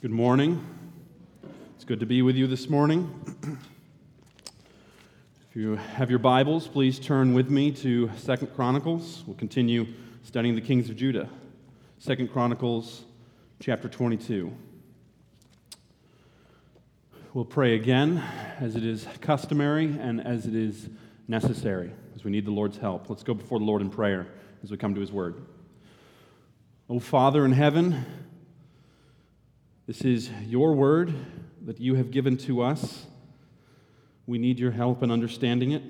Good morning. It's good to be with you this morning. if you have your Bibles, please turn with me to Second Chronicles. We'll continue studying the kings of Judah. Second Chronicles chapter 22. We'll pray again as it is customary and as it is necessary, as we need the Lord's help. Let's go before the Lord in prayer as we come to his word. O Father in heaven, this is your word that you have given to us. We need your help in understanding it.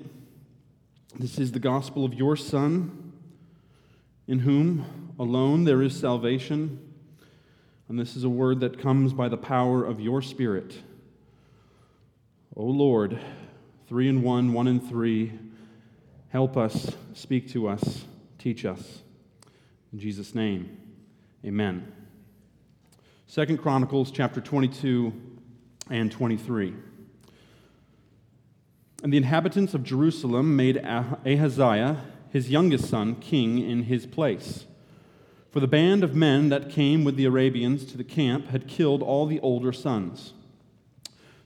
This is the gospel of your Son, in whom alone there is salvation. And this is a word that comes by the power of your Spirit. O Lord, three in one, one in three, help us, speak to us, teach us. In Jesus' name, amen. Second Chronicles chapter 22 and 23. And the inhabitants of Jerusalem made ah-, Ahaziah, his youngest son, king in his place. For the band of men that came with the Arabians to the camp had killed all the older sons.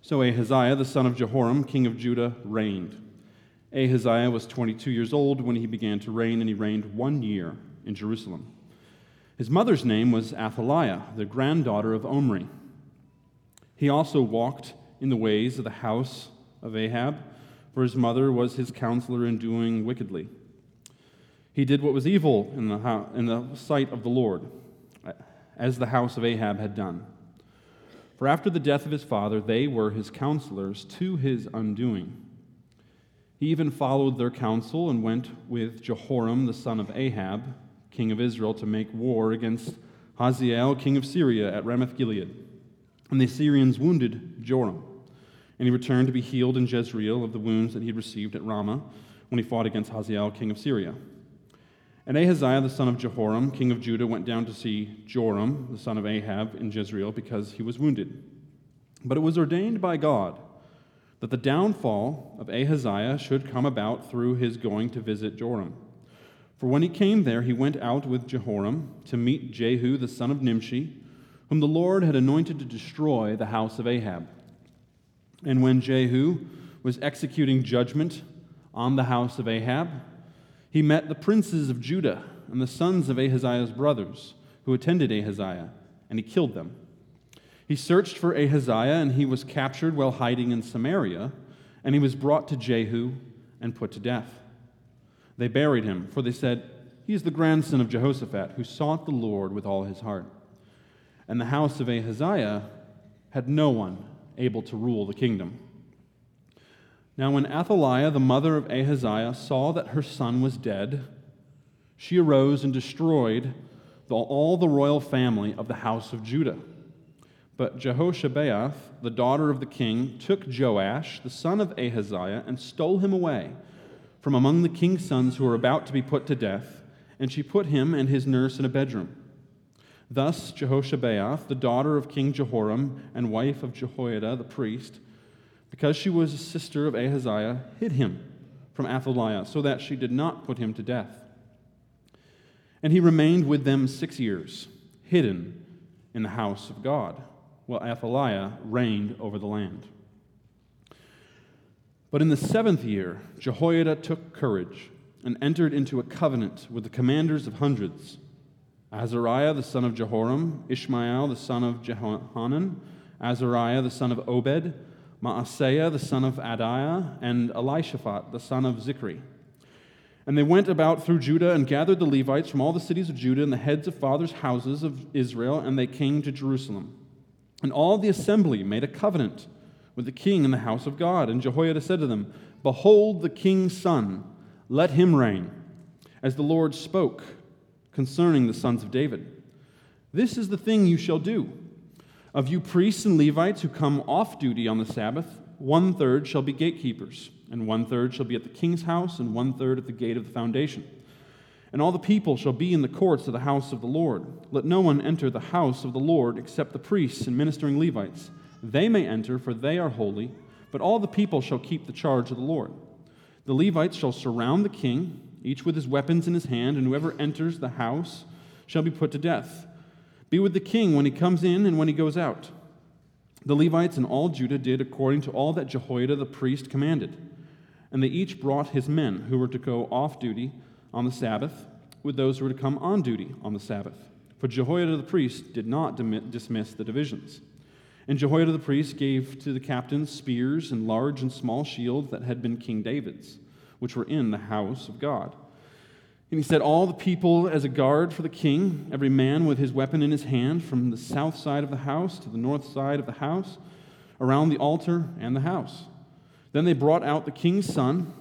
So Ahaziah, the son of Jehoram, king of Judah, reigned. Ahaziah was 22 years old when he began to reign, and he reigned one year in Jerusalem. His mother's name was Athaliah, the granddaughter of Omri. He also walked in the ways of the house of Ahab, for his mother was his counselor in doing wickedly. He did what was evil in the, in the sight of the Lord, as the house of Ahab had done. For after the death of his father, they were his counselors to his undoing. He even followed their counsel and went with Jehoram the son of Ahab king of Israel, to make war against Hazael, king of Syria, at Ramoth Gilead. And the Syrians wounded Joram, and he returned to be healed in Jezreel of the wounds that he had received at Ramah when he fought against Hazael, king of Syria. And Ahaziah, the son of Jehoram, king of Judah, went down to see Joram, the son of Ahab, in Jezreel because he was wounded. But it was ordained by God that the downfall of Ahaziah should come about through his going to visit Joram. For when he came there, he went out with Jehoram to meet Jehu the son of Nimshi, whom the Lord had anointed to destroy the house of Ahab. And when Jehu was executing judgment on the house of Ahab, he met the princes of Judah and the sons of Ahaziah's brothers, who attended Ahaziah, and he killed them. He searched for Ahaziah, and he was captured while hiding in Samaria, and he was brought to Jehu and put to death. They buried him, for they said, He is the grandson of Jehoshaphat, who sought the Lord with all his heart. And the house of Ahaziah had no one able to rule the kingdom. Now, when Athaliah, the mother of Ahaziah, saw that her son was dead, she arose and destroyed the, all the royal family of the house of Judah. But Jehoshabeath, the daughter of the king, took Joash, the son of Ahaziah, and stole him away from among the king's sons who were about to be put to death, and she put him and his nurse in a bedroom. Thus Jehoshabeath, the daughter of King Jehoram and wife of Jehoiada the priest, because she was a sister of Ahaziah, hid him from Athaliah, so that she did not put him to death. And he remained with them six years, hidden in the house of God, while Athaliah reigned over the land. But in the seventh year, Jehoiada took courage and entered into a covenant with the commanders of hundreds Azariah the son of Jehoram, Ishmael the son of Jehohanan, Azariah the son of Obed, Maaseiah the son of Adaiah, and Elishaphat the son of Zichri. And they went about through Judah and gathered the Levites from all the cities of Judah and the heads of fathers' houses of Israel, and they came to Jerusalem. And all the assembly made a covenant with the king in the house of God. And Jehoiada said to them, Behold the king's son, let him reign, as the Lord spoke concerning the sons of David. This is the thing you shall do. Of you priests and Levites who come off duty on the Sabbath, one third shall be gatekeepers, and one third shall be at the king's house, and one third at the gate of the foundation. And all the people shall be in the courts of the house of the Lord. Let no one enter the house of the Lord except the priests and ministering Levites they may enter, for they are holy, but all the people shall keep the charge of the Lord. The Levites shall surround the king, each with his weapons in his hand, and whoever enters the house shall be put to death. Be with the king when he comes in and when he goes out. The Levites and all Judah did according to all that Jehoiada the priest commanded. And they each brought his men who were to go off duty on the Sabbath with those who were to come on duty on the Sabbath. For Jehoiada the priest did not dismiss the divisions. And Jehoiada the priest gave to the captains spears and large and small shields that had been King David's, which were in the house of God. And he set all the people as a guard for the king, every man with his weapon in his hand, from the south side of the house to the north side of the house, around the altar and the house. Then they brought out the king's son,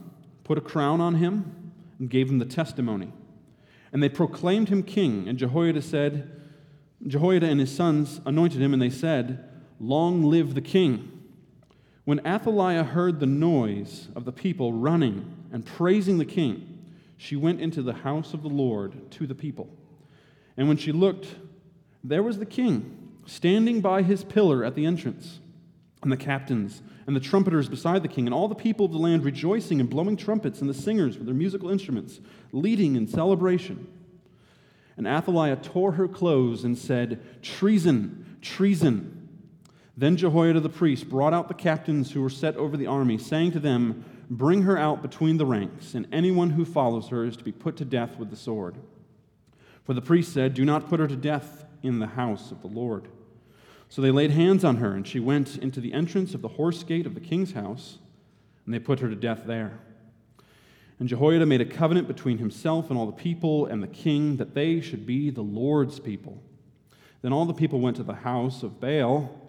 put a crown on him, and gave him the testimony. And they proclaimed him king. And Jehoiada said, Jehoiada and his sons anointed him, and they said, Long live the king. When Athaliah heard the noise of the people running and praising the king, she went into the house of the Lord to the people. And when she looked, there was the king standing by his pillar at the entrance, and the captains and the trumpeters beside the king, and all the people of the land rejoicing and blowing trumpets, and the singers with their musical instruments, leading in celebration. And Athaliah tore her clothes and said, Treason, treason. Then Jehoiada the priest brought out the captains who were set over the army, saying to them, Bring her out between the ranks, and anyone who follows her is to be put to death with the sword. For the priest said, Do not put her to death in the house of the Lord. So they laid hands on her, and she went into the entrance of the horse gate of the king's house, and they put her to death there. And Jehoiada made a covenant between himself and all the people and the king that they should be the Lord's people. Then all the people went to the house of Baal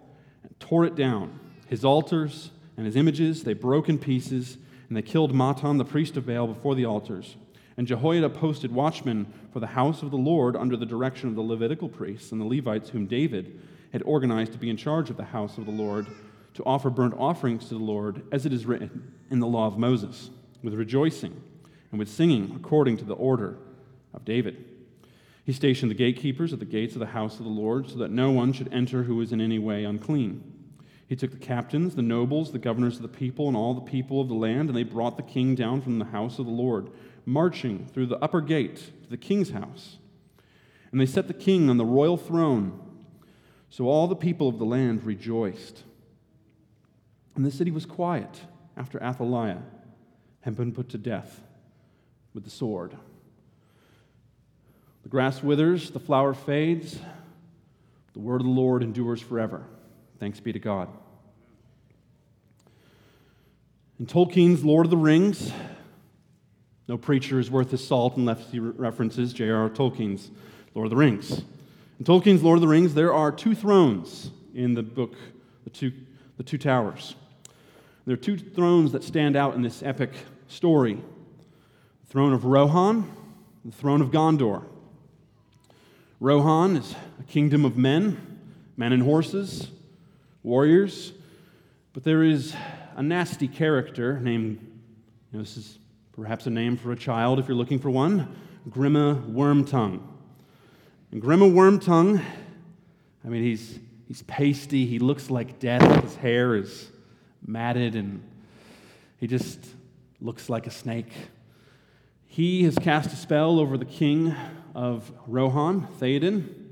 tore it down, his altars and his images they broke in pieces and they killed Mattan the priest of Baal, before the altars. And Jehoiada posted watchmen for the house of the Lord under the direction of the Levitical priests and the Levites, whom David had organized to be in charge of the house of the Lord, to offer burnt offerings to the Lord, as it is written in the law of Moses, with rejoicing and with singing according to the order of David. He stationed the gatekeepers at the gates of the house of the Lord, so that no one should enter who was in any way unclean. He took the captains, the nobles, the governors of the people, and all the people of the land, and they brought the king down from the house of the Lord, marching through the upper gate to the king's house. And they set the king on the royal throne. So all the people of the land rejoiced. And the city was quiet after Athaliah had been put to death with the sword. The grass withers, the flower fades, the word of the Lord endures forever. Thanks be to God. In Tolkien's Lord of the Rings, no preacher is worth his salt unless he references J.R.R. Tolkien's Lord of the Rings. In Tolkien's Lord of the Rings, there are two thrones in the book, the two, the two towers. There are two thrones that stand out in this epic story the throne of Rohan, the throne of Gondor. Rohan is a kingdom of men, men and horses, warriors, but there is a nasty character named, you know, this is perhaps a name for a child if you're looking for one, Grima Wormtongue. And Grima Wormtongue, I mean, he's, he's pasty, he looks like death, his hair is matted, and he just looks like a snake. He has cast a spell over the king of Rohan, Theoden,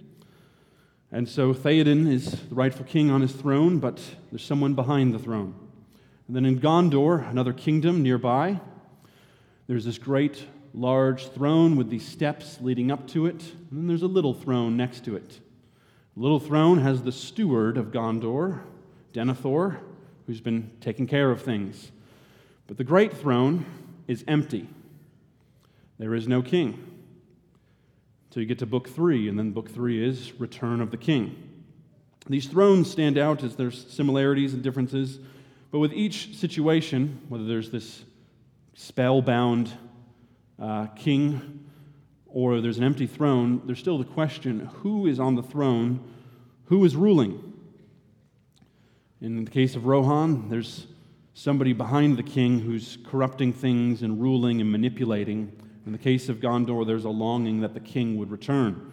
and so Theoden is the rightful king on his throne, but there's someone behind the throne. And then in Gondor, another kingdom nearby, there's this great large throne with these steps leading up to it. And then there's a little throne next to it. The little throne has the steward of Gondor, Denethor, who's been taking care of things. But the great throne is empty. There is no king. So you get to book three, and then book three is Return of the King. These thrones stand out as there's similarities and differences, but with each situation, whether there's this spellbound uh, king or there's an empty throne, there's still the question who is on the throne, who is ruling? In the case of Rohan, there's somebody behind the king who's corrupting things and ruling and manipulating. In the case of Gondor, there's a longing that the king would return,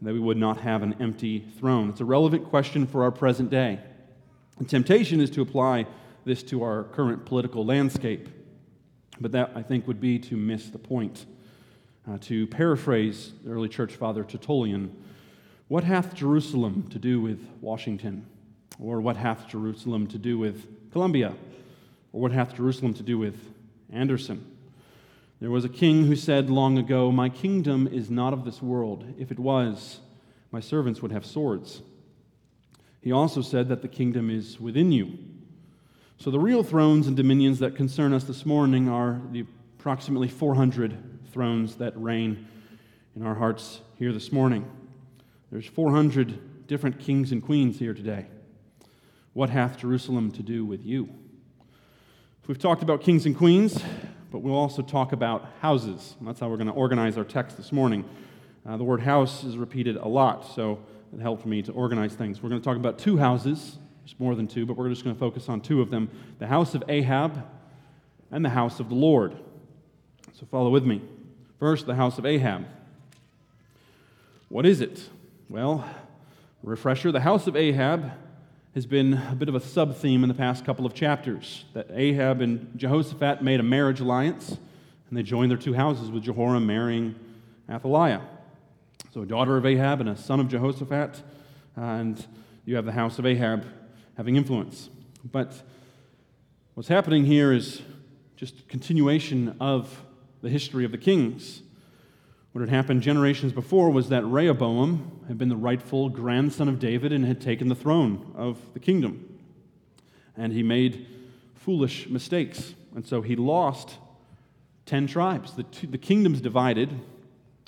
that we would not have an empty throne. It's a relevant question for our present day. The temptation is to apply this to our current political landscape, but that, I think, would be to miss the point. Uh, to paraphrase the early church father Tertullian, What hath Jerusalem to do with Washington? Or what hath Jerusalem to do with Columbia? Or what hath Jerusalem to do with Anderson? There was a king who said long ago, My kingdom is not of this world. If it was, my servants would have swords. He also said that the kingdom is within you. So the real thrones and dominions that concern us this morning are the approximately 400 thrones that reign in our hearts here this morning. There's 400 different kings and queens here today. What hath Jerusalem to do with you? We've talked about kings and queens, but we'll also talk about houses. And that's how we're going to organize our text this morning. Uh, the word house is repeated a lot, so it helped me to organize things. We're going to talk about two houses. There's more than two, but we're just going to focus on two of them the house of Ahab and the house of the Lord. So follow with me. First, the house of Ahab. What is it? Well, refresher the house of Ahab has been a bit of a sub theme in the past couple of chapters. That Ahab and Jehoshaphat made a marriage alliance, and they joined their two houses with Jehoram marrying Athaliah. So, a daughter of Ahab and a son of Jehoshaphat, and you have the house of Ahab having influence. But what's happening here is just continuation of the history of the kings. What had happened generations before was that Rehoboam had been the rightful grandson of David and had taken the throne of the kingdom. And he made foolish mistakes. And so he lost 10 tribes. The, two, the kingdoms divided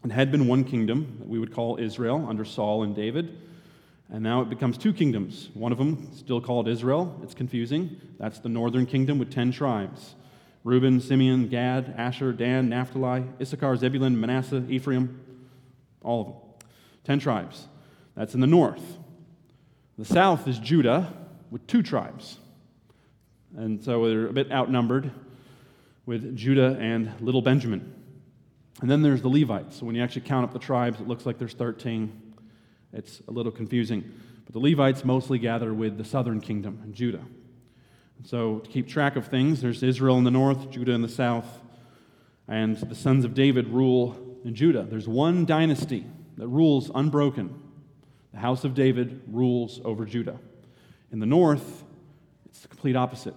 and had been one kingdom that we would call Israel under Saul and David. And now it becomes two kingdoms. One of them, still called Israel, it's confusing. That's the northern kingdom with 10 tribes. Reuben, Simeon, Gad, Asher, Dan, Naphtali, Issachar, Zebulun, Manasseh, Ephraim, all of them. Ten tribes. That's in the north. The south is Judah with two tribes. And so they're a bit outnumbered with Judah and little Benjamin. And then there's the Levites. So when you actually count up the tribes, it looks like there's 13. It's a little confusing. But the Levites mostly gather with the southern kingdom and Judah. So, to keep track of things, there's Israel in the north, Judah in the south, and the sons of David rule in Judah. There's one dynasty that rules unbroken. The house of David rules over Judah. In the north, it's the complete opposite.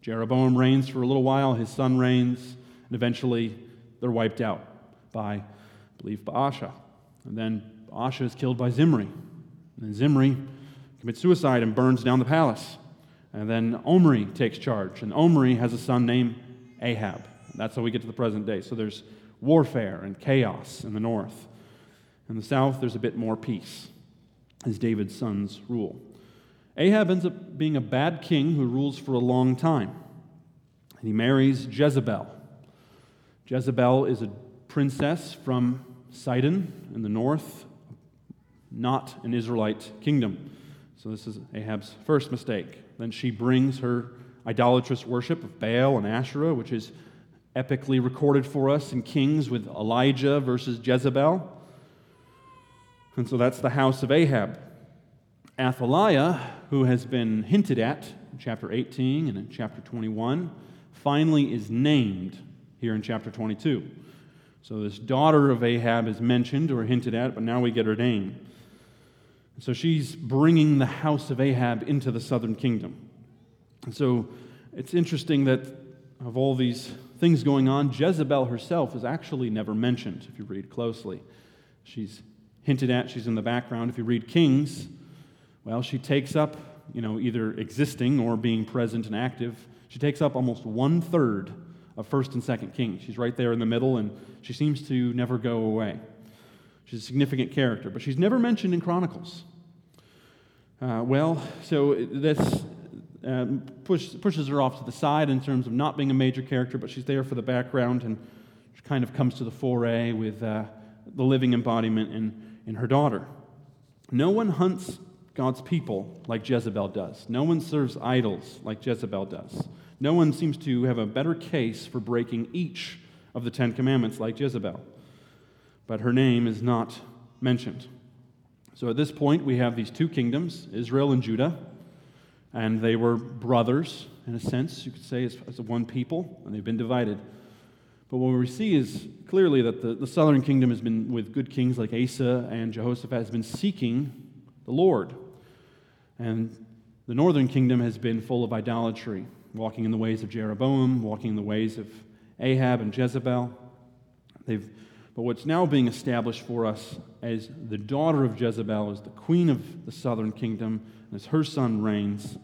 Jeroboam reigns for a little while, his son reigns, and eventually they're wiped out by, I believe, Baasha. And then Baasha is killed by Zimri. And then Zimri commits suicide and burns down the palace. And then Omri takes charge, and Omri has a son named Ahab. That's how we get to the present day. So there's warfare and chaos in the north. In the south, there's a bit more peace as David's sons rule. Ahab ends up being a bad king who rules for a long time. And he marries Jezebel. Jezebel is a princess from Sidon in the north, not an Israelite kingdom. So this is Ahab's first mistake. Then she brings her idolatrous worship of Baal and Asherah, which is epically recorded for us in Kings with Elijah versus Jezebel. And so that's the house of Ahab. Athaliah, who has been hinted at in chapter 18 and in chapter 21, finally is named here in chapter 22. So this daughter of Ahab is mentioned or hinted at, but now we get her name. So she's bringing the house of Ahab into the southern kingdom. And so it's interesting that of all these things going on, Jezebel herself is actually never mentioned if you read closely. She's hinted at, she's in the background. If you read Kings, well, she takes up, you know, either existing or being present and active. She takes up almost one third of First and Second Kings. She's right there in the middle, and she seems to never go away. She's a significant character, but she's never mentioned in Chronicles. Uh, well, so this um, push, pushes her off to the side in terms of not being a major character, but she's there for the background and she kind of comes to the foray with uh, the living embodiment in, in her daughter. No one hunts God's people like Jezebel does. No one serves idols like Jezebel does. No one seems to have a better case for breaking each of the Ten Commandments like Jezebel but her name is not mentioned. So at this point, we have these two kingdoms, Israel and Judah, and they were brothers, in a sense, you could say, as, as one people, and they've been divided. But what we see is clearly that the, the southern kingdom has been, with good kings like Asa and Jehoshaphat, has been seeking the Lord. And the northern kingdom has been full of idolatry, walking in the ways of Jeroboam, walking in the ways of Ahab and Jezebel. They've, but what's now being established for us as the daughter of Jezebel is the queen of the southern kingdom, as her son reigns.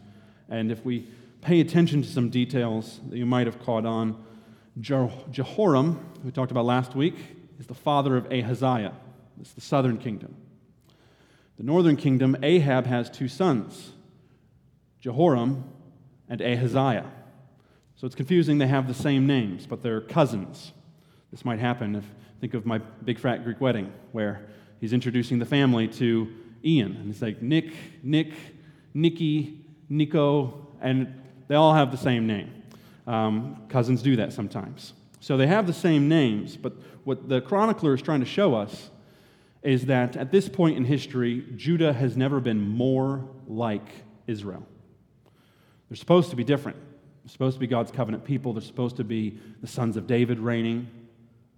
And if we pay attention to some details that you might have caught on, Jehoram, who we talked about last week, is the father of Ahaziah. It's the southern kingdom. The northern kingdom, Ahab has two sons, Jehoram and Ahaziah. So it's confusing they have the same names, but they're cousins. This might happen if think of my big fat Greek wedding, where he's introducing the family to Ian. And it's like Nick, Nick, Nikki, Nico, and they all have the same name. Um, cousins do that sometimes. So they have the same names, but what the chronicler is trying to show us is that at this point in history, Judah has never been more like Israel. They're supposed to be different. They're supposed to be God's covenant people. They're supposed to be the sons of David reigning.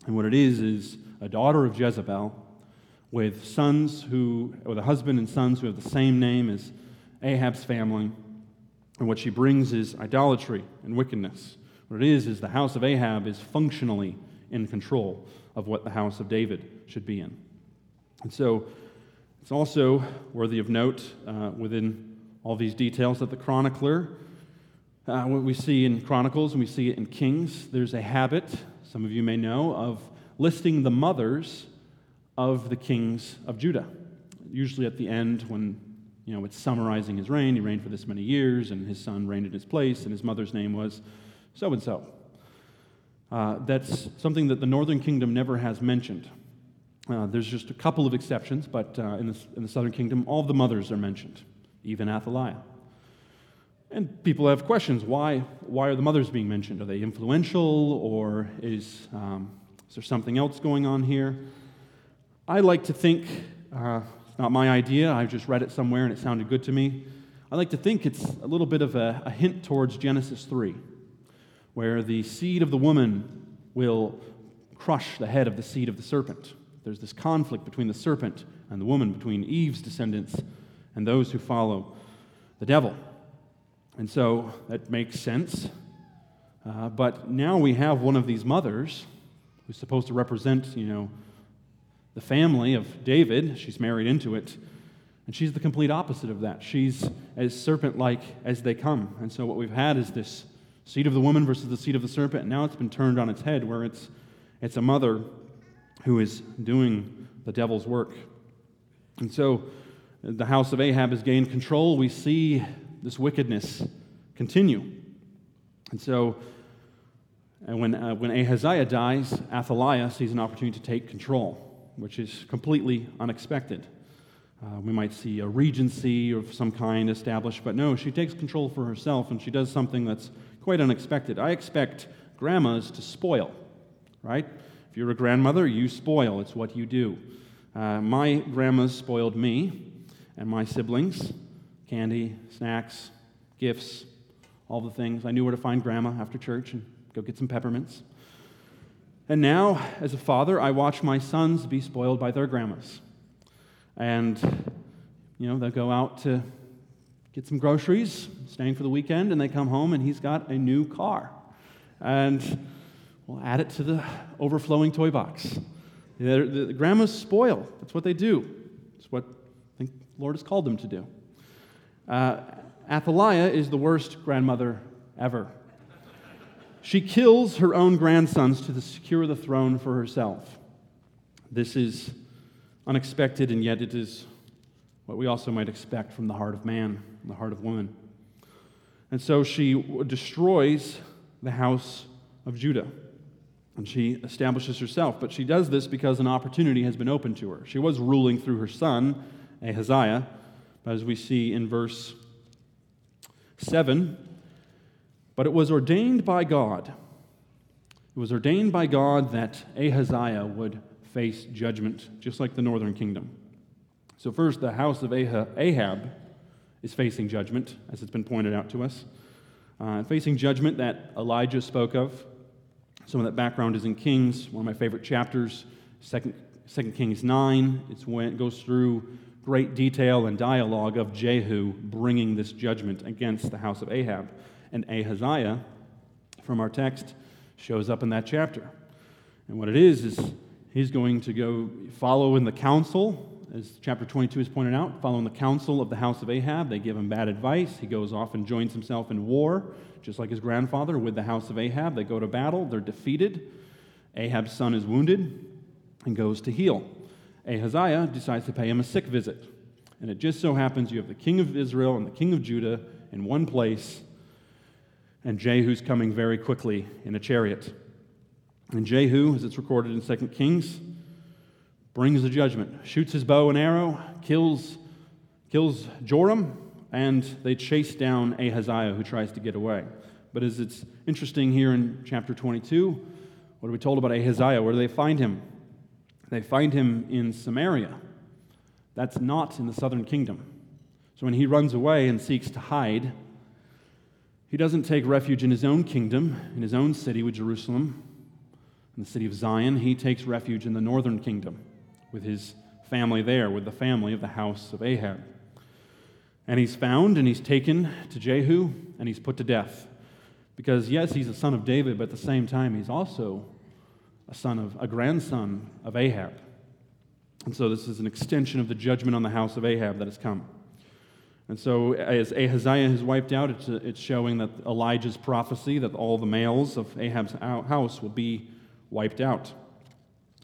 And what it is, is a daughter of Jezebel with sons who, with a husband and sons who have the same name as Ahab's family. And what she brings is idolatry and wickedness. What it is, is the house of Ahab is functionally in control of what the house of David should be in. And so it's also worthy of note uh, within all these details that the chronicler, uh, what we see in Chronicles and we see it in Kings, there's a habit, some of you may know, of listing the mothers of the kings of Judah. Usually at the end, when you know, it's summarizing his reign. He reigned for this many years, and his son reigned in his place, and his mother's name was so and so. That's something that the northern kingdom never has mentioned. Uh, there's just a couple of exceptions, but uh, in, the, in the southern kingdom, all the mothers are mentioned, even Athaliah. And people have questions why, why are the mothers being mentioned? Are they influential, or is, um, is there something else going on here? I like to think uh, not my idea. I just read it somewhere and it sounded good to me. I like to think it's a little bit of a, a hint towards Genesis 3, where the seed of the woman will crush the head of the seed of the serpent. There's this conflict between the serpent and the woman, between Eve's descendants and those who follow the devil. And so that makes sense. Uh, but now we have one of these mothers who's supposed to represent, you know, the family of David. She's married into it. And she's the complete opposite of that. She's as serpent like as they come. And so what we've had is this seed of the woman versus the seed of the serpent. And now it's been turned on its head, where it's, it's a mother who is doing the devil's work. And so the house of Ahab has gained control. We see this wickedness continue. And so and when, uh, when Ahaziah dies, Athaliah sees an opportunity to take control which is completely unexpected. Uh, we might see a regency of some kind established, but no, she takes control for herself and she does something that's quite unexpected. I expect grandmas to spoil, right? If you're a grandmother, you spoil, it's what you do. Uh, my grandmas spoiled me and my siblings candy, snacks, gifts, all the things. I knew where to find grandma after church and go get some peppermints. And now, as a father, I watch my sons be spoiled by their grandmas. And, you know, they'll go out to get some groceries, staying for the weekend, and they come home and he's got a new car. And we'll add it to the overflowing toy box. The, the, grandmas spoil. That's what they do. It's what I think the Lord has called them to do. Uh, Athaliah is the worst grandmother ever. She kills her own grandsons to secure the throne for herself. This is unexpected, and yet it is what we also might expect from the heart of man, the heart of woman. And so she destroys the house of Judah. And she establishes herself. But she does this because an opportunity has been opened to her. She was ruling through her son, Ahaziah. As we see in verse 7, but it was ordained by God. It was ordained by God that Ahaziah would face judgment, just like the northern kingdom. So, first, the house of Ahab is facing judgment, as it's been pointed out to us, uh, facing judgment that Elijah spoke of. Some of that background is in Kings, one of my favorite chapters, 2, 2 Kings 9. It's when it goes through great detail and dialogue of Jehu bringing this judgment against the house of Ahab. And Ahaziah, from our text, shows up in that chapter. And what it is, is he's going to go follow in the counsel, as chapter 22 is pointed out, following the counsel of the house of Ahab. They give him bad advice. He goes off and joins himself in war, just like his grandfather with the house of Ahab. They go to battle, they're defeated. Ahab's son is wounded and goes to heal. Ahaziah decides to pay him a sick visit. And it just so happens you have the king of Israel and the king of Judah in one place, and Jehu's coming very quickly in a chariot. And Jehu, as it's recorded in 2 Kings, brings the judgment, shoots his bow and arrow, kills, kills Joram, and they chase down Ahaziah, who tries to get away. But as it's interesting here in chapter 22, what are we told about Ahaziah? Where do they find him? They find him in Samaria. That's not in the southern kingdom. So when he runs away and seeks to hide, he doesn't take refuge in his own kingdom, in his own city with Jerusalem, in the city of Zion. He takes refuge in the northern kingdom with his family there, with the family of the house of Ahab. And he's found and he's taken to Jehu and he's put to death. Because, yes, he's a son of David, but at the same time, he's also a son of a grandson of Ahab. And so this is an extension of the judgment on the house of Ahab that has come. And so as Ahaziah is wiped out, it's, it's showing that Elijah's prophecy that all the males of Ahab's house will be wiped out.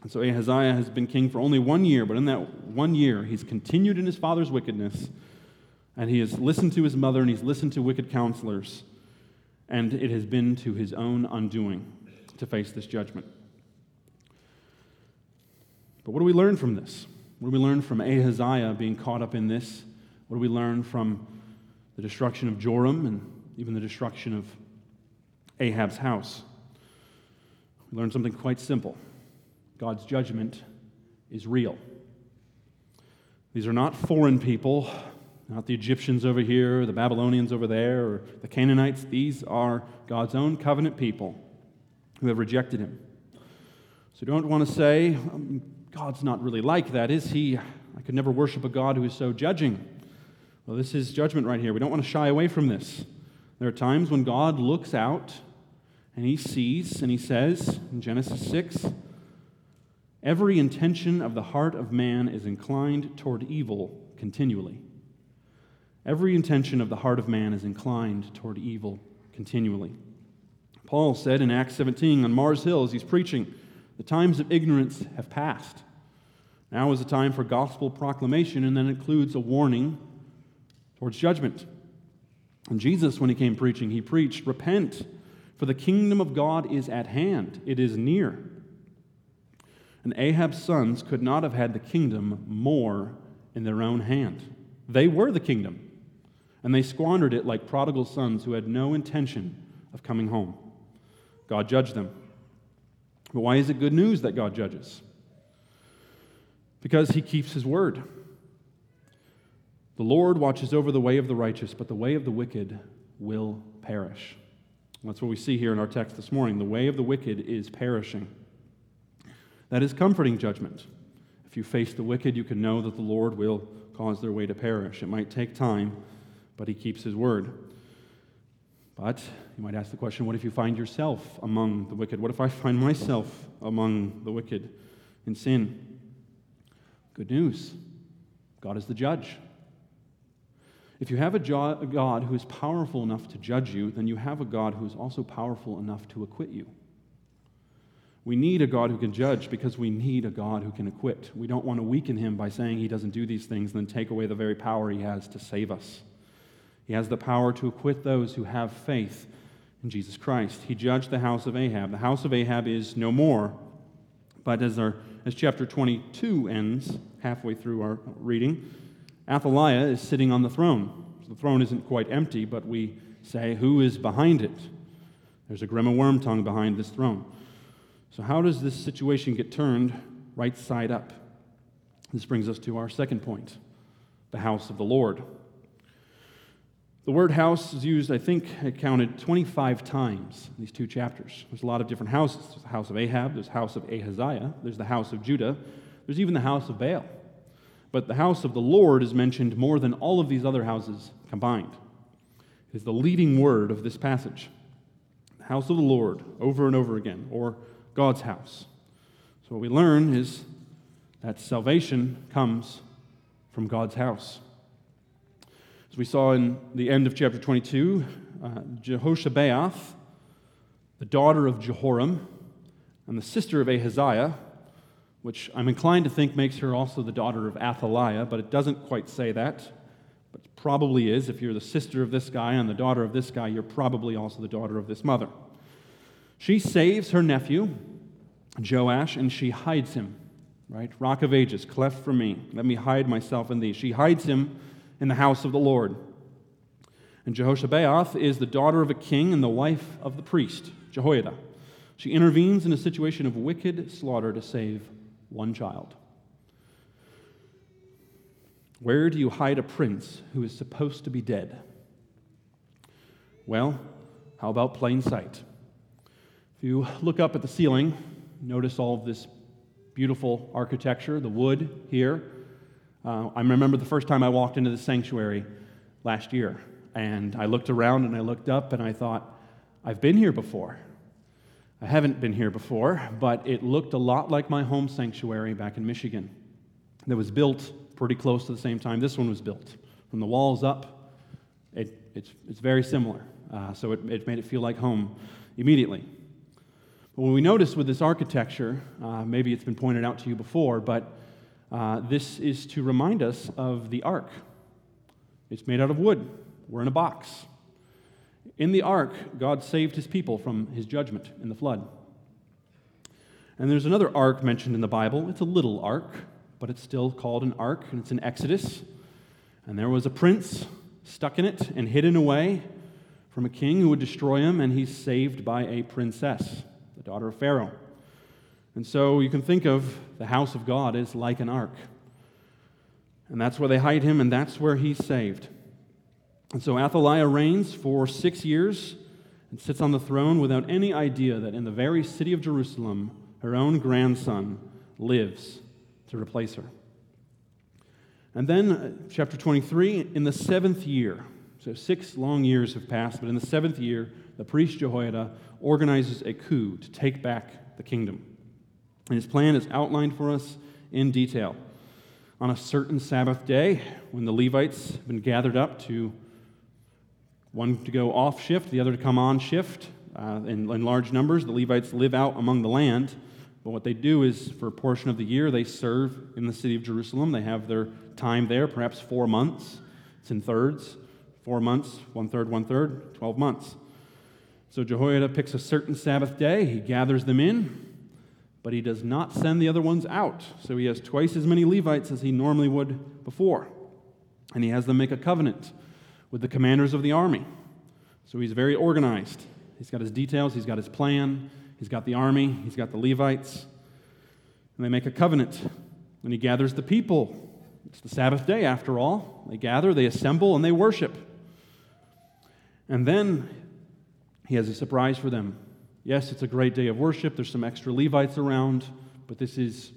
And so Ahaziah has been king for only one year, but in that one year, he's continued in his father's wickedness, and he has listened to his mother, and he's listened to wicked counselors, and it has been to his own undoing to face this judgment. But what do we learn from this? What do we learn from Ahaziah being caught up in this? What do we learn from the destruction of Joram and even the destruction of Ahab's house? We learn something quite simple God's judgment is real. These are not foreign people, not the Egyptians over here, the Babylonians over there, or the Canaanites. These are God's own covenant people who have rejected him. So don't want to say, God's not really like that, is he? I could never worship a God who is so judging. Well, this is judgment right here. We don't want to shy away from this. There are times when God looks out and he sees and he says in Genesis 6 every intention of the heart of man is inclined toward evil continually. Every intention of the heart of man is inclined toward evil continually. Paul said in Acts 17 on Mars Hill as he's preaching, the times of ignorance have passed. Now is the time for gospel proclamation, and then includes a warning towards judgment. And Jesus, when he came preaching, he preached, Repent, for the kingdom of God is at hand, it is near. And Ahab's sons could not have had the kingdom more in their own hand. They were the kingdom, and they squandered it like prodigal sons who had no intention of coming home. God judged them. But why is it good news that God judges? Because he keeps his word. The Lord watches over the way of the righteous, but the way of the wicked will perish. That's what we see here in our text this morning. The way of the wicked is perishing. That is comforting judgment. If you face the wicked, you can know that the Lord will cause their way to perish. It might take time, but he keeps his word. But you might ask the question what if you find yourself among the wicked? What if I find myself among the wicked in sin? Good news God is the judge. If you have a God who is powerful enough to judge you, then you have a God who is also powerful enough to acquit you. We need a God who can judge because we need a God who can acquit. We don't want to weaken him by saying he doesn't do these things and then take away the very power he has to save us. He has the power to acquit those who have faith Jesus Christ. He judged the house of Ahab. The house of Ahab is no more. But as, our, as chapter 22 ends, halfway through our reading, Athaliah is sitting on the throne. So the throne isn't quite empty, but we say, Who is behind it? There's a Grima Wormtongue behind this throne. So, how does this situation get turned right side up? This brings us to our second point the house of the Lord. The word house is used, I think, it counted 25 times in these two chapters. There's a lot of different houses. There's the house of Ahab, there's the house of Ahaziah, there's the house of Judah, there's even the house of Baal. But the house of the Lord is mentioned more than all of these other houses combined. It is the leading word of this passage. The house of the Lord, over and over again, or God's house. So what we learn is that salvation comes from God's house. As we saw in the end of chapter 22, uh, Jehoshabeath, the daughter of Jehoram, and the sister of Ahaziah, which I'm inclined to think makes her also the daughter of Athaliah, but it doesn't quite say that. But probably is. If you're the sister of this guy and the daughter of this guy, you're probably also the daughter of this mother. She saves her nephew, Joash, and she hides him, right? Rock of ages, cleft for me. Let me hide myself in thee. She hides him in the house of the Lord. And Jehoshabeath is the daughter of a king and the wife of the priest, Jehoiada. She intervenes in a situation of wicked slaughter to save one child. Where do you hide a prince who is supposed to be dead? Well, how about plain sight? If you look up at the ceiling, notice all of this beautiful architecture, the wood here, uh, I remember the first time I walked into the sanctuary last year, and I looked around and I looked up and I thought, I've been here before. I haven't been here before, but it looked a lot like my home sanctuary back in Michigan that was built pretty close to the same time this one was built. From the walls up, it, it's, it's very similar. Uh, so it, it made it feel like home immediately. But when we notice with this architecture, uh, maybe it's been pointed out to you before, but uh, this is to remind us of the ark. It's made out of wood, we're in a box. In the ark, God saved his people from his judgment in the flood. And there's another ark mentioned in the Bible. It's a little ark, but it's still called an ark, and it's in Exodus. And there was a prince stuck in it and hidden away from a king who would destroy him, and he's saved by a princess, the daughter of Pharaoh. And so you can think of the house of God as like an ark. And that's where they hide him, and that's where he's saved. And so Athaliah reigns for six years and sits on the throne without any idea that in the very city of Jerusalem, her own grandson lives to replace her. And then, uh, chapter 23, in the seventh year, so six long years have passed, but in the seventh year, the priest Jehoiada organizes a coup to take back the kingdom. And his plan is outlined for us in detail. On a certain Sabbath day, when the Levites have been gathered up to one to go off shift, the other to come on shift, uh, in, in large numbers, the Levites live out among the land. But what they do is, for a portion of the year, they serve in the city of Jerusalem. They have their time there, perhaps four months. It's in thirds. Four months, one third, one third, 12 months. So Jehoiada picks a certain Sabbath day. He gathers them in but he does not send the other ones out. So he has twice as many Levites as he normally would before. And he has them make a covenant with the commanders of the army. So he's very organized. He's got his details, he's got his plan, he's got the army, he's got the Levites. And they make a covenant. And he gathers the people. It's the Sabbath day, after all. They gather, they assemble, and they worship. And then he has a surprise for them. Yes, it's a great day of worship. There's some extra Levites around, but this is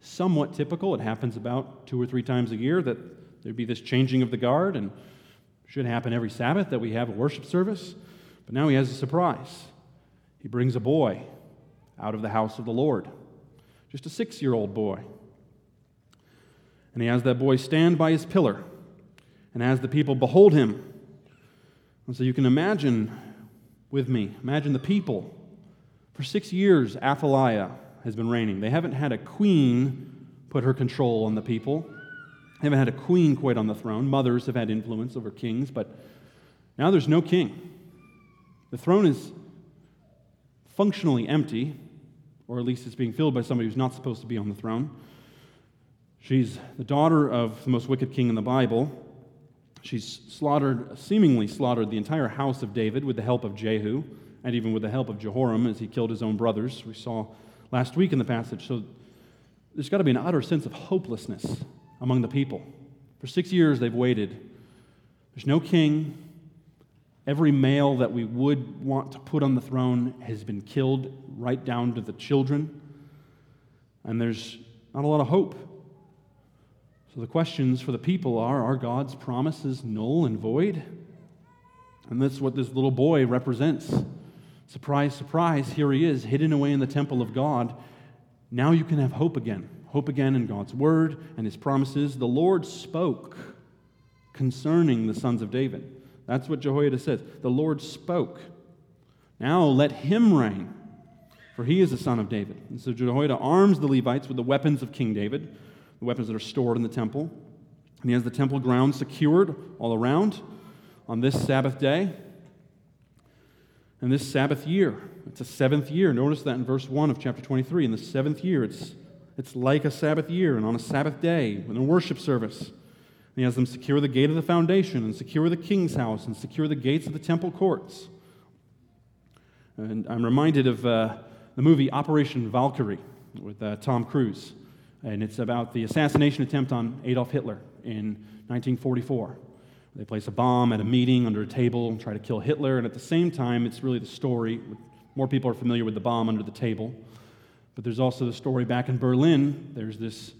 somewhat typical. It happens about two or three times a year that there'd be this changing of the guard, and should happen every Sabbath that we have a worship service. But now he has a surprise. He brings a boy out of the house of the Lord, just a six year old boy. And he has that boy stand by his pillar, and as the people behold him, and so you can imagine with me. Imagine the people. For six years, Athaliah has been reigning. They haven't had a queen put her control on the people. They haven't had a queen quite on the throne. Mothers have had influence over kings, but now there's no king. The throne is functionally empty, or at least it's being filled by somebody who's not supposed to be on the throne. She's the daughter of the most wicked king in the Bible, She's slaughtered, seemingly slaughtered the entire house of David with the help of Jehu and even with the help of Jehoram as he killed his own brothers. We saw last week in the passage. So there's got to be an utter sense of hopelessness among the people. For six years they've waited. There's no king, Every male that we would want to put on the throne has been killed, right down to the children. And there's not a lot of hope. So the questions for the people are Are God's promises null and void? And that's what this little boy represents. Surprise, surprise, here he is, hidden away in the temple of God. Now you can have hope again. Hope again in God's word and his promises. The Lord spoke concerning the sons of David. That's what Jehoiada says. The Lord spoke. Now let him reign, for he is the son of David. And so Jehoiada arms the Levites with the weapons of King David, the weapons that are stored in the temple. And he has the temple grounds secured all around on this Sabbath day and this Sabbath year. It's a seventh year. Notice that in verse 1 of chapter 23. In the seventh year, it's, it's like a Sabbath year, and on a Sabbath day, in a worship service. he has them secure the gate of the foundation, and secure the king's house, and secure the gates of the temple courts. And I'm reminded of uh, the movie Operation Valkyrie with uh, Tom Cruise. And it's about the assassination attempt on Adolf Hitler in 1944. They place a bomb at a meeting under a table and try to kill Hitler. And at the same time, it's really the story. More people are familiar with the bomb under the table. But there's also the story back in Berlin. There's this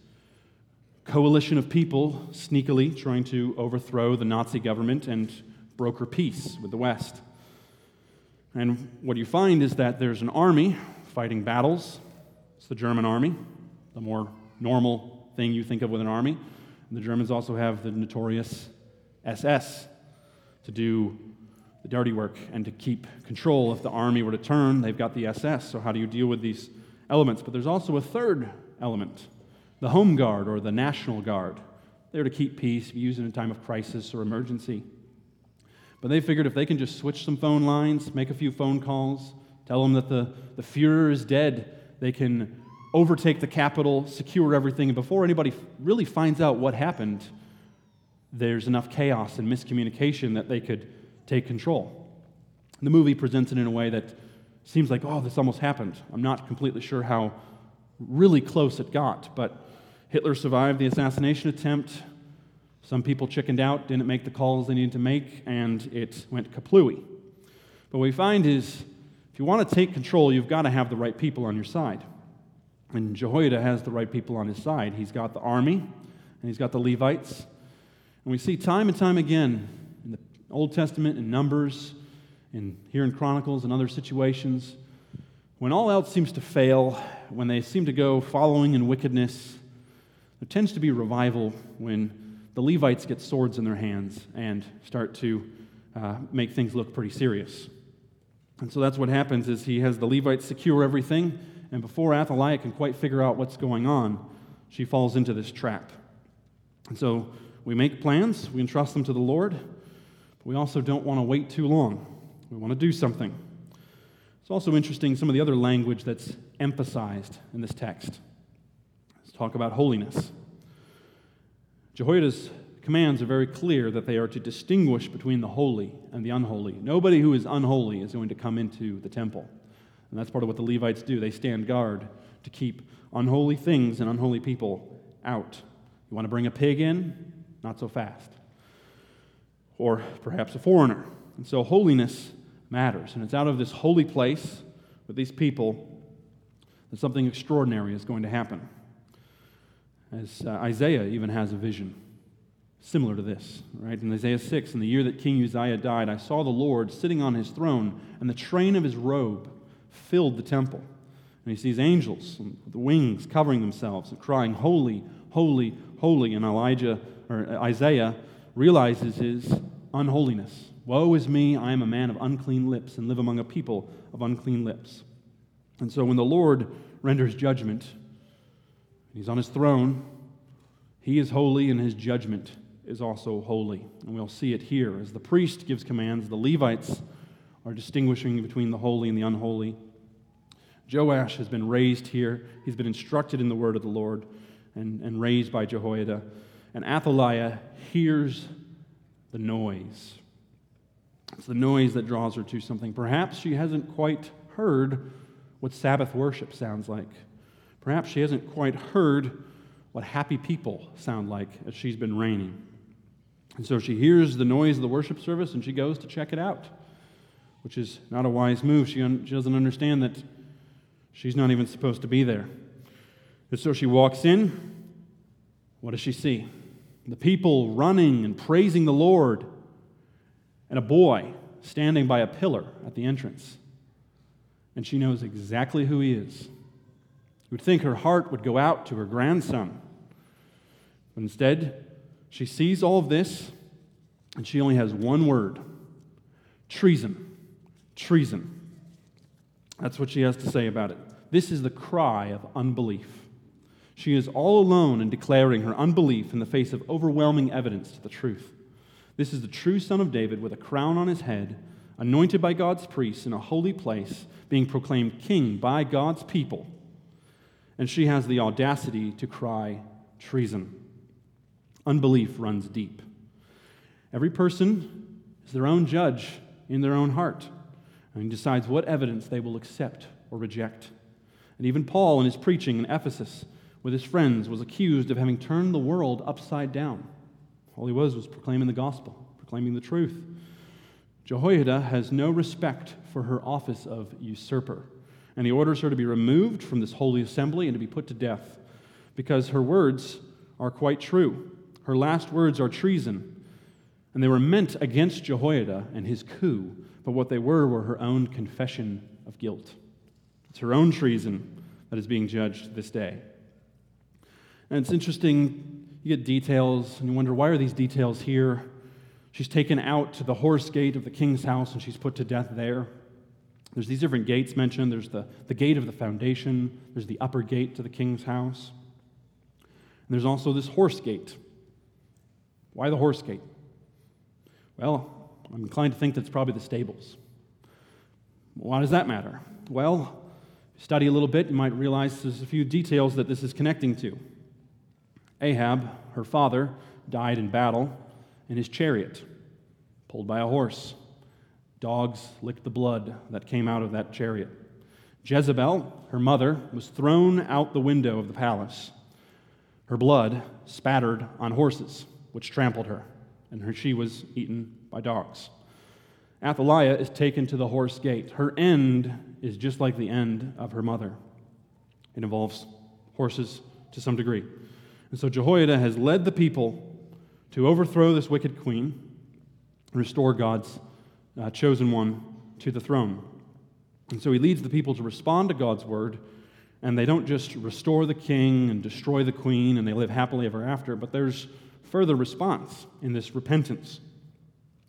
coalition of people sneakily trying to overthrow the Nazi government and broker peace with the West. And what you find is that there's an army fighting battles. It's the German army, the more normal thing you think of with an army. And the Germans also have the notorious SS to do the dirty work and to keep control. If the army were to turn, they've got the SS. So, how do you deal with these elements? But there's also a third element the Home Guard or the National Guard. They're to keep peace, be used in a time of crisis or emergency. But they figured if they can just switch some phone lines, make a few phone calls, tell them that the, the Fuhrer is dead, they can overtake the capital, secure everything, and before anybody really finds out what happened, there's enough chaos and miscommunication that they could take control. The movie presents it in a way that seems like, oh, this almost happened. I'm not completely sure how really close it got, but Hitler survived the assassination attempt. Some people chickened out, didn't make the calls they needed to make, and it went kaplooey. But what we find is if you want to take control, you've got to have the right people on your side. And Jehoiada has the right people on his side. He's got the army, and he's got the Levites, and we see time and time again in the Old Testament, in Numbers, and here in Chronicles and other situations, when all else seems to fail, when they seem to go following in wickedness, there tends to be revival when the Levites get swords in their hands and start to uh, make things look pretty serious. And so that's what happens is he has the Levites secure everything, and before Athaliah can quite figure out what's going on, she falls into this trap. And so we make plans, we entrust them to the Lord, but we also don't want to wait too long. We want to do something. It's also interesting some of the other language that's emphasized in this text. Let's talk about holiness. Jehoiada's commands are very clear that they are to distinguish between the holy and the unholy. Nobody who is unholy is going to come into the temple. And that's part of what the Levites do. They stand guard to keep unholy things and unholy people out. You want to bring a pig in? not so fast. Or perhaps a foreigner. And so holiness matters. And it's out of this holy place with these people that something extraordinary is going to happen. As uh, Isaiah even has a vision similar to this, right? In Isaiah 6, in the year that King Uzziah died, I saw the Lord sitting on his throne, and the train of his robe filled the temple. And he sees angels with wings covering themselves and crying, Holy, holy, holy. And Elijah or Isaiah realizes his unholiness. Woe is me, I am a man of unclean lips and live among a people of unclean lips. And so when the Lord renders judgment, he's on his throne, he is holy and his judgment is also holy. And we'll see it here. As the priest gives commands, the Levites are distinguishing between the holy and the unholy. Joash has been raised here. He's been instructed in the word of the Lord and, and raised by Jehoiada and Athaliah hears the noise. It's the noise that draws her to something. Perhaps she hasn't quite heard what Sabbath worship sounds like. Perhaps she hasn't quite heard what happy people sound like as she's been reigning. And so she hears the noise of the worship service and she goes to check it out. Which is not a wise move. She, un- she doesn't understand that she's not even supposed to be there. And so she walks in. What does she see? The people running and praising the Lord, and a boy standing by a pillar at the entrance. And she knows exactly who he is. You would think her heart would go out to her grandson. But instead, she sees all of this, and she only has one word treason. Treason. That's what she has to say about it. This is the cry of unbelief. She is all alone in declaring her unbelief in the face of overwhelming evidence to the truth. This is the true Son of David with a crown on his head, anointed by God's priests in a holy place, being proclaimed king by God's people. And she has the audacity to cry treason. Unbelief runs deep. Every person is their own judge in their own heart and he decides what evidence they will accept or reject. And even Paul, in his preaching in Ephesus with his friends, was accused of having turned the world upside down. All he was was proclaiming the gospel, proclaiming the truth. Jehoiada has no respect for her office of usurper, and he orders her to be removed from this holy assembly and to be put to death because her words are quite true. Her last words are treason, and they were meant against Jehoiada and his coup, but what they were were her own confession of guilt. It's her own treason that is being judged this day. And it's interesting, you get details, and you wonder why are these details here? She's taken out to the horse gate of the king's house, and she's put to death there. There's these different gates mentioned. There's the, the gate of the foundation, there's the upper gate to the king's house. And there's also this horse gate. Why the horse gate? Well, I'm inclined to think that's probably the stables. Why does that matter? Well, study a little bit, you might realize there's a few details that this is connecting to. Ahab, her father, died in battle in his chariot, pulled by a horse. Dogs licked the blood that came out of that chariot. Jezebel, her mother, was thrown out the window of the palace. Her blood spattered on horses, which trampled her, and her, she was eaten by dogs. Athaliah is taken to the horse gate. Her end is just like the end of her mother. It involves horses to some degree. And so Jehoiada has led the people to overthrow this wicked queen restore God's uh, chosen one to the throne. And so he leads the people to respond to God's word, and they don't just restore the king and destroy the queen and they live happily ever after, but there's further response in this repentance.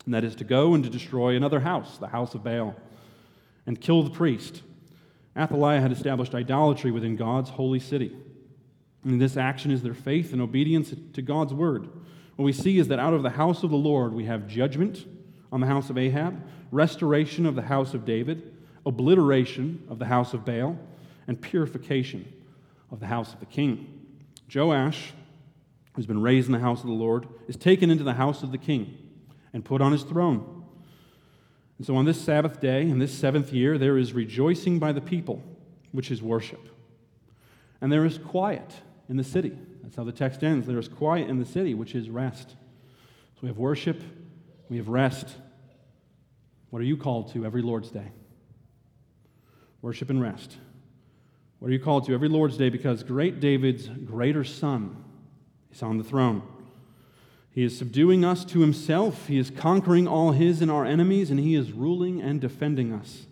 And that is to go and to destroy another house, the house of Baal, and kill the priest. Athaliah had established idolatry within God's holy city. And this action is their faith and obedience to God's word. What we see is that out of the house of the Lord, we have judgment on the house of Ahab, restoration of the house of David, obliteration of the house of Baal, and purification of the house of the king. Joash, who's been raised in the house of the Lord, is taken into the house of the king and put on his throne. And so on this Sabbath day, in this seventh year, there is rejoicing by the people, which is worship. And there is quiet in the city. That's how the text ends. There is quiet in the city, which is rest. So we have worship, we have rest. What are you called to every Lord's Day? Worship and rest. What are you called to every Lord's Day? Because great David's greater son is on the throne. He is subduing us to himself. He is conquering all his and our enemies, and he is ruling and defending us.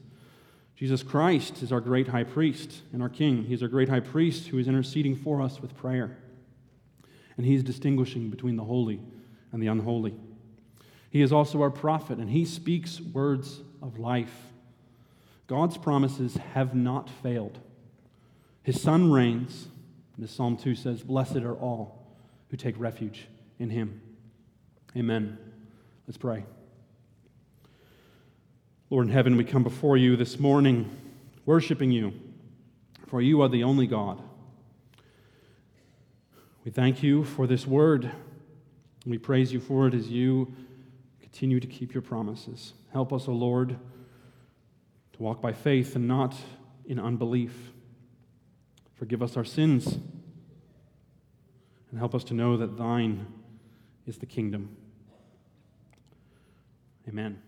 Jesus Christ is our great high priest and our king. He's our great high priest who is interceding for us with prayer. And he's distinguishing between the holy and the unholy. He is also our prophet, and he speaks words of life. God's promises have not failed. His son reigns, and as Psalm 2 says, Blessed are all who take refuge in him. Amen. Let's pray. Lord in heaven, we come before you this morning worshiping you, for you are the only God. We thank you for this word. We praise you for it as you continue to keep your promises. Help us, O Lord, to walk by faith and not in unbelief. Forgive us our sins and help us to know that thine is the kingdom. Amen.